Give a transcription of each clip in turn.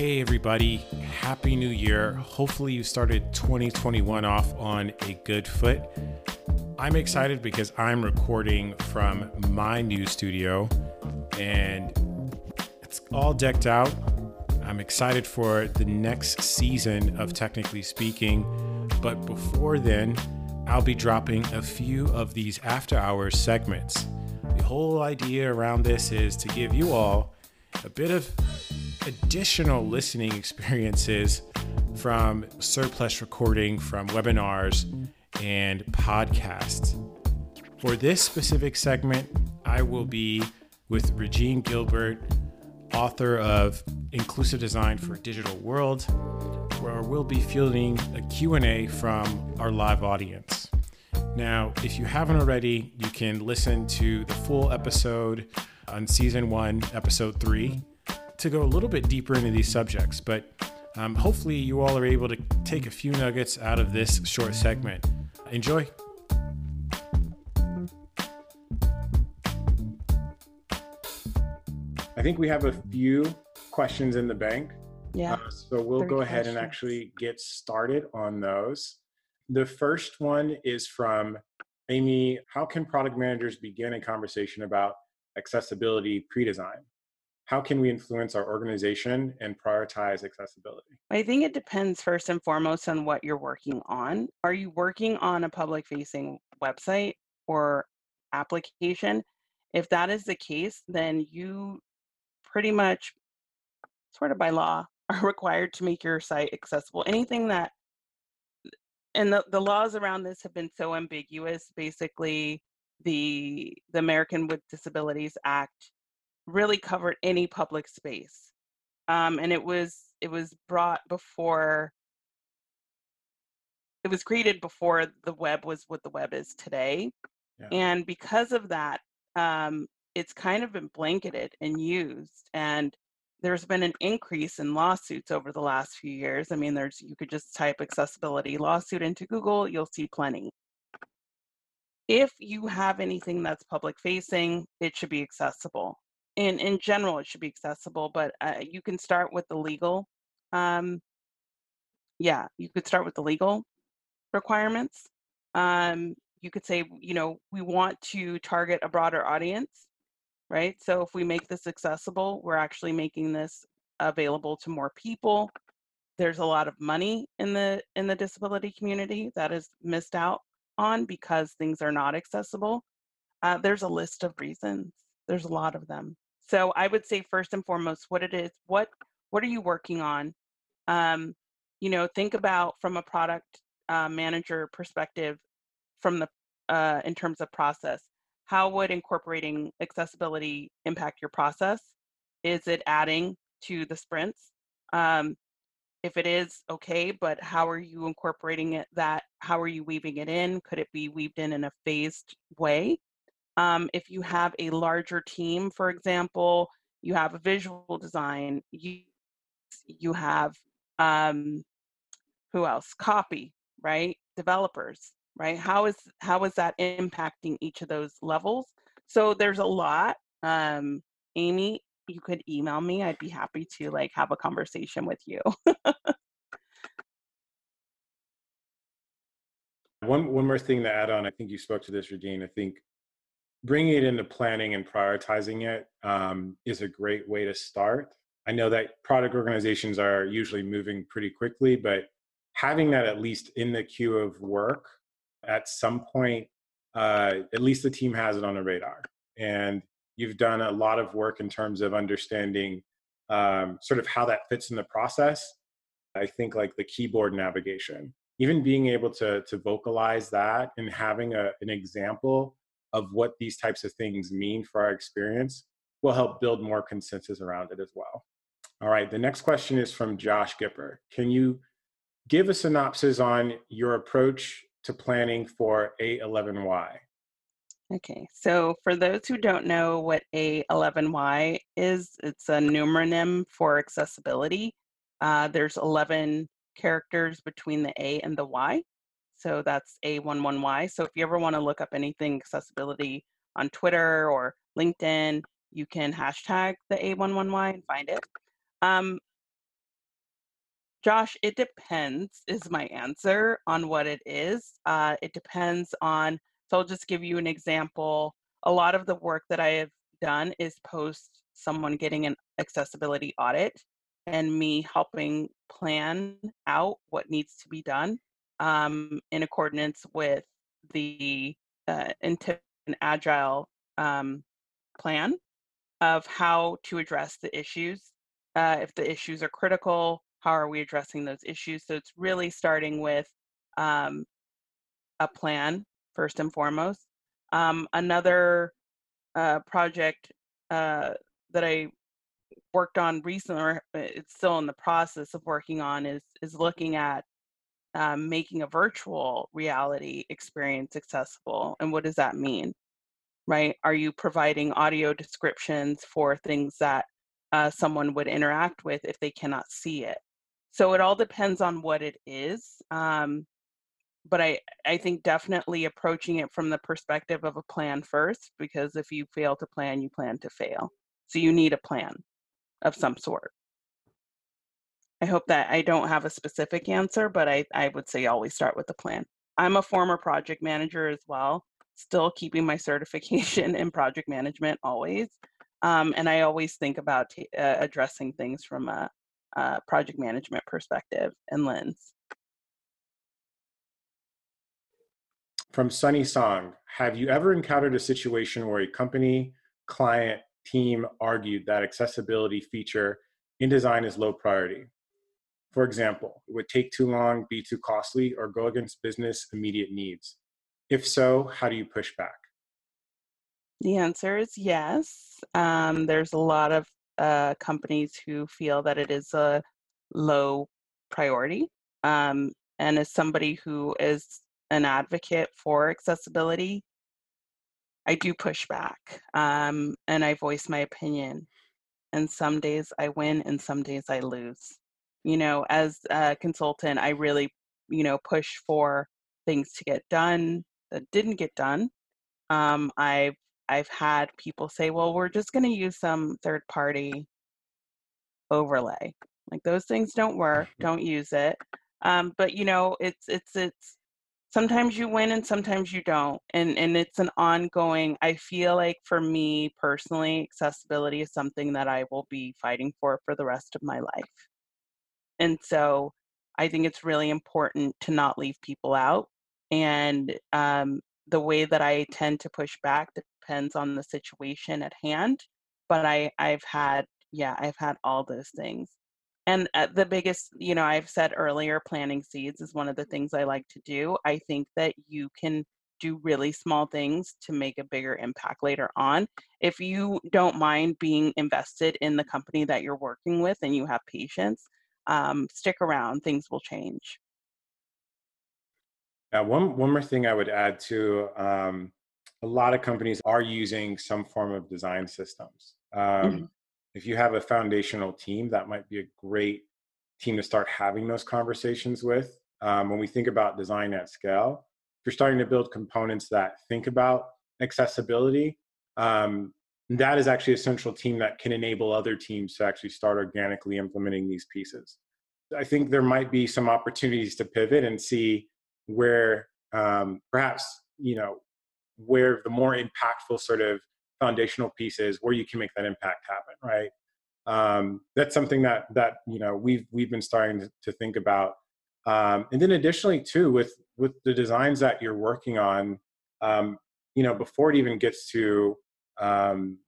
Hey, everybody. Happy New Year. Hopefully, you started 2021 off on a good foot. I'm excited because I'm recording from my new studio and it's all decked out. I'm excited for the next season of Technically Speaking. But before then, I'll be dropping a few of these after hours segments. The whole idea around this is to give you all a bit of additional listening experiences from surplus recording, from webinars, and podcasts. For this specific segment, I will be with Regine Gilbert, author of Inclusive Design for a Digital World, where we'll be fielding a Q&A from our live audience. Now, if you haven't already, you can listen to the full episode on season 1, episode 3 to go a little bit deeper into these subjects, but um, hopefully you all are able to take a few nuggets out of this short segment. Enjoy. I think we have a few questions in the bank. Yeah. Uh, so we'll go ahead questions. and actually get started on those. The first one is from Amy How can product managers begin a conversation about accessibility pre design? How can we influence our organization and prioritize accessibility? I think it depends first and foremost on what you're working on. Are you working on a public facing website or application? If that is the case, then you pretty much, sort of by law, are required to make your site accessible. Anything that and the, the laws around this have been so ambiguous. Basically, the the American with Disabilities Act really covered any public space, um, and it was it was brought before. It was created before the web was what the web is today, yeah. and because of that, um, it's kind of been blanketed and used. And there's been an increase in lawsuits over the last few years. I mean, there's you could just type accessibility lawsuit into Google, you'll see plenty. If you have anything that's public facing, it should be accessible. In in general, it should be accessible, but uh, you can start with the legal. Um, yeah, you could start with the legal requirements. Um, you could say, you know, we want to target a broader audience right? So if we make this accessible, we're actually making this available to more people. There's a lot of money in the in the disability community that is missed out on because things are not accessible. Uh, there's a list of reasons. There's a lot of them. So I would say first and foremost, what it is, what what are you working on? Um, you know, think about from a product uh, manager perspective, from the uh, in terms of process how would incorporating accessibility impact your process? Is it adding to the sprints? Um, if it is, okay, but how are you incorporating it that? How are you weaving it in? Could it be weaved in in a phased way? Um, if you have a larger team, for example, you have a visual design, you, you have, um, who else? Copy, right? Developers right? How is how is that impacting each of those levels? So there's a lot. Um, Amy, you could email me. I'd be happy to like have a conversation with you. one one more thing to add on. I think you spoke to this, Regine. I think bringing it into planning and prioritizing it um, is a great way to start. I know that product organizations are usually moving pretty quickly, but having that at least in the queue of work at some point, uh, at least the team has it on the radar. And you've done a lot of work in terms of understanding um, sort of how that fits in the process. I think like the keyboard navigation, even being able to to vocalize that and having a, an example of what these types of things mean for our experience will help build more consensus around it as well. All right, the next question is from Josh Gipper. Can you give a synopsis on your approach to planning for A11Y? Okay, so for those who don't know what A11Y is, it's a numeronym for accessibility. Uh, there's 11 characters between the A and the Y. So that's A11Y. So if you ever want to look up anything accessibility on Twitter or LinkedIn, you can hashtag the A11Y and find it. Um, Josh, it depends, is my answer on what it is. Uh, it depends on, so I'll just give you an example. A lot of the work that I have done is post someone getting an accessibility audit and me helping plan out what needs to be done um, in accordance with the uh, an agile um, plan of how to address the issues. Uh, if the issues are critical, how are we addressing those issues? So it's really starting with um, a plan first and foremost. Um, another uh, project uh, that I worked on recently, or uh, it's still in the process of working on, is is looking at um, making a virtual reality experience accessible. And what does that mean? Right? Are you providing audio descriptions for things that uh, someone would interact with if they cannot see it? So it all depends on what it is. Um, but I, I think definitely approaching it from the perspective of a plan first, because if you fail to plan, you plan to fail. So you need a plan of some sort. I hope that I don't have a specific answer, but I, I would say always start with a plan. I'm a former project manager as well, still keeping my certification in project management always. Um, and I always think about t- uh, addressing things from a, a project management perspective and lens. From Sunny Song, have you ever encountered a situation where a company, client, team argued that accessibility feature in design is low priority? For example, it would take too long, be too costly, or go against business immediate needs. If so, how do you push back? The answer is yes. Um, there's a lot of uh, companies who feel that it is a low priority. Um, and as somebody who is an advocate for accessibility, I do push back um, and I voice my opinion. And some days I win and some days I lose you know as a consultant i really you know push for things to get done that didn't get done. Um, i've i've had people say well we're just going to use some third party overlay. Like those things don't work mm-hmm. don't use it. Um, but you know it's it's it's sometimes you win and sometimes you don't and and it's an ongoing i feel like for me personally accessibility is something that i will be fighting for for the rest of my life and so I think it's really important to not leave people out. And um, the way that I tend to push back depends on the situation at hand. But I, I've had, yeah, I've had all those things. And uh, the biggest, you know, I've said earlier, planting seeds is one of the things I like to do. I think that you can do really small things to make a bigger impact later on. If you don't mind being invested in the company that you're working with and you have patience, um, stick around, things will change. Yeah, one, one more thing I would add to um, a lot of companies are using some form of design systems. Um, mm-hmm. If you have a foundational team, that might be a great team to start having those conversations with. Um, when we think about design at scale, if you're starting to build components that think about accessibility, um, that is actually a central team that can enable other teams to actually start organically implementing these pieces. I think there might be some opportunities to pivot and see where um, perhaps you know where the more impactful sort of foundational pieces where you can make that impact happen right um, that's something that that you know we've we've been starting to, think about um, and then additionally too with with the designs that you're working on um, you know before it even gets to um,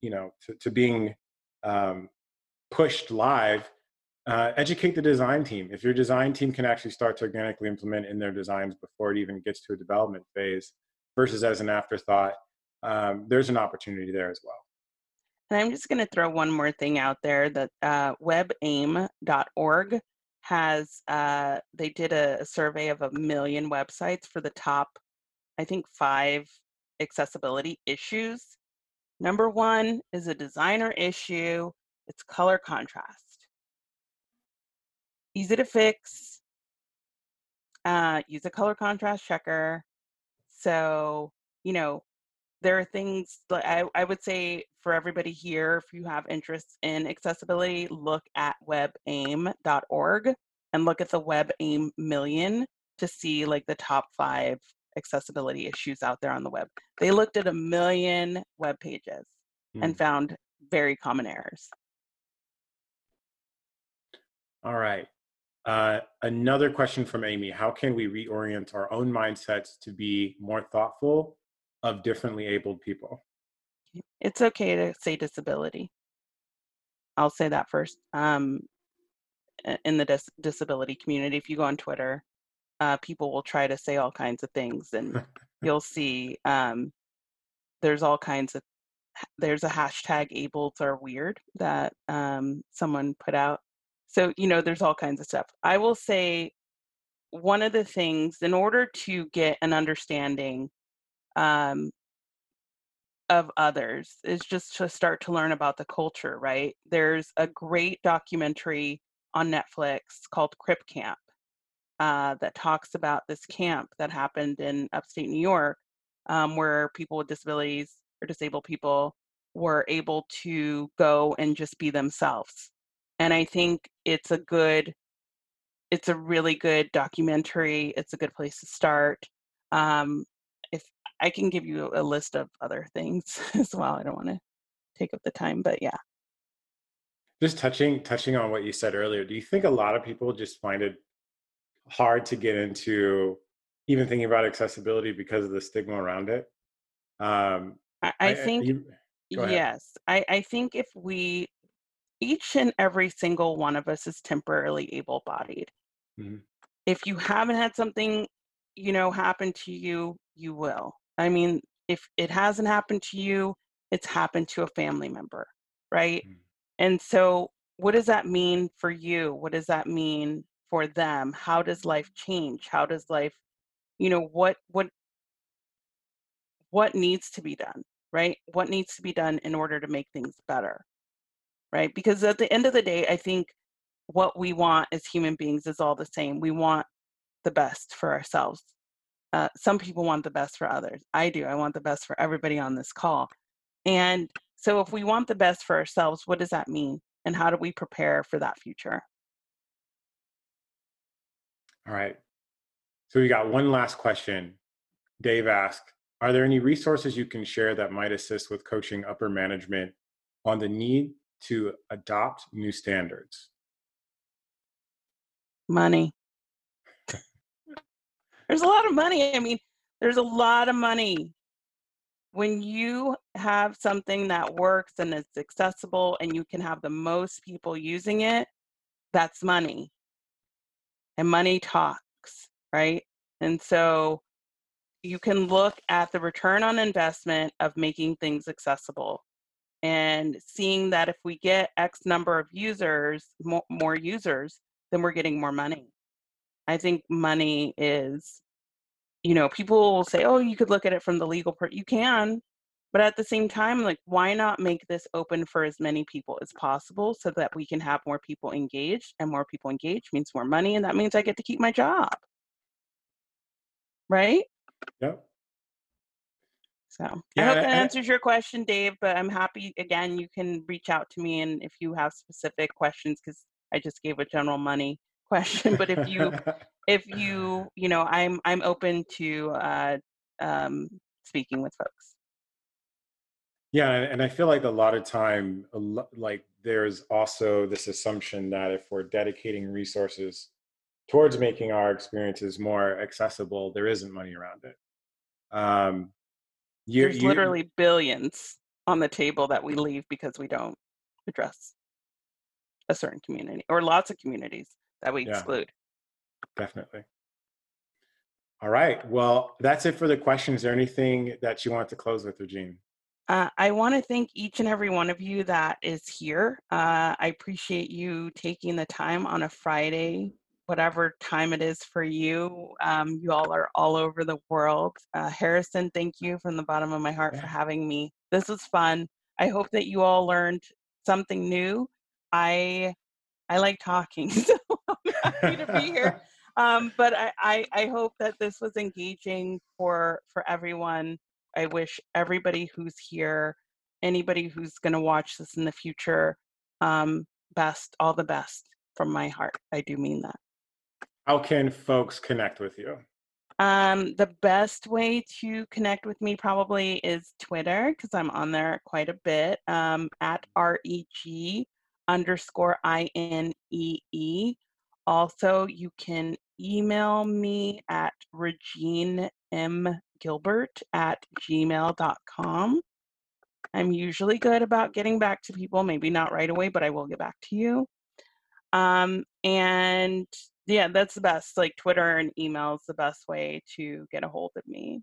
you know to, to being um, pushed live uh, educate the design team. If your design team can actually start to organically implement in their designs before it even gets to a development phase versus as an afterthought um, there's an opportunity there as well. And i'm just going to throw one more thing out there that uh, webaim.org has uh, they did a, a survey of a million websites for the top i think five accessibility issues Number one is a designer issue. It's color contrast. Easy to fix. Uh, use a color contrast checker. So, you know, there are things that I, I would say for everybody here, if you have interest in accessibility, look at webaim.org and look at the WebAIM million to see like the top five accessibility issues out there on the web. They looked at a million web pages mm. and hmm. found very common errors. All right. Uh, another question from Amy How can we reorient our own mindsets to be more thoughtful of differently abled people? It's okay to say disability. I'll say that first. Um, in the dis- disability community, if you go on Twitter, uh, people will try to say all kinds of things, and you'll see um, there's all kinds of there's a hashtag ableds are weird that um, someone put out so, you know, there's all kinds of stuff. I will say one of the things, in order to get an understanding um, of others, is just to start to learn about the culture, right? There's a great documentary on Netflix called Crip Camp uh, that talks about this camp that happened in upstate New York um, where people with disabilities or disabled people were able to go and just be themselves. And i think it's a good it's a really good documentary. It's a good place to start. Um, if i can give you a list of other things as well. I don't want to take up the time but yeah. Just touching touching on what you said earlier do you think a lot of people just find it hard to get into even thinking about accessibility because of the stigma around it um, I, I, think you, yes I, I think if we each and every single one of us is temporarily able bodied. Mm-hmm. If you haven't had something, you know, happen to you, you will. I mean, if it hasn't happened to you, it's happened to a family member, right? Mm-hmm. And so, what does that mean for you? What does that mean for them? How does life change? How does life, you know, what what what needs to be done, right? What needs to be done in order to make things better? right? Because at the end of the day, I think what we want as human beings is all the same. We want the best for ourselves. Uh, some people want the best for others. I do. I want the best for everybody on this call. And so, if we want the best for ourselves, what does that mean? And how do we prepare for that future? All right. So, we got one last question. Dave asked Are there any resources you can share that might assist with coaching upper management on the need to adopt new standards? Money. there's a lot of money. I mean, there's a lot of money. When you have something that works and it's accessible and you can have the most people using it, that's money. And money talks, right? And so you can look at the return on investment of making things accessible and seeing that if we get X number of users, more, users, then we're getting more money. I think money is, you know, people will say, oh, you could look at it from the legal part. You can, but at the same time, like, why not make this open for as many people as possible so that we can have more people engaged? And more people engaged means more money, and that means I get to keep my job. Right? Yep. So yeah, I hope that answers your question, Dave. But I'm happy again. You can reach out to me, and if you have specific questions, because I just gave a general money question. But if you, if you, you know, I'm I'm open to uh, um, speaking with folks. Yeah, and I feel like a lot of time, like there's also this assumption that if we're dedicating resources towards making our experiences more accessible, there isn't money around it. Um, you, There's you, literally billions on the table that we leave because we don't address a certain community or lots of communities that we yeah, exclude. Definitely. All right. Well, that's it for the questions. Is there anything that you want to close with, Regine? Uh, I want to thank each and every one of you that is here. Uh, I appreciate you taking the time on a Friday whatever time it is for you. Um, you all are all over the world. Uh, Harrison, thank you from the bottom of my heart for having me. This was fun. I hope that you all learned something new. I I like talking, so I'm happy to be here. Um, but I, I, I hope that this was engaging for for everyone. I wish everybody who's here, anybody who's going to watch this in the future, um, best, all the best from my heart. I do mean that. How can folks connect with you? Um, the best way to connect with me probably is Twitter because I'm on there quite a bit um, at reg underscore i n e e. Also, you can email me at Regine M. Gilbert at gmail.com. I'm usually good about getting back to people, maybe not right away, but I will get back to you. Um, and yeah, that's the best. Like Twitter and email is the best way to get a hold of me.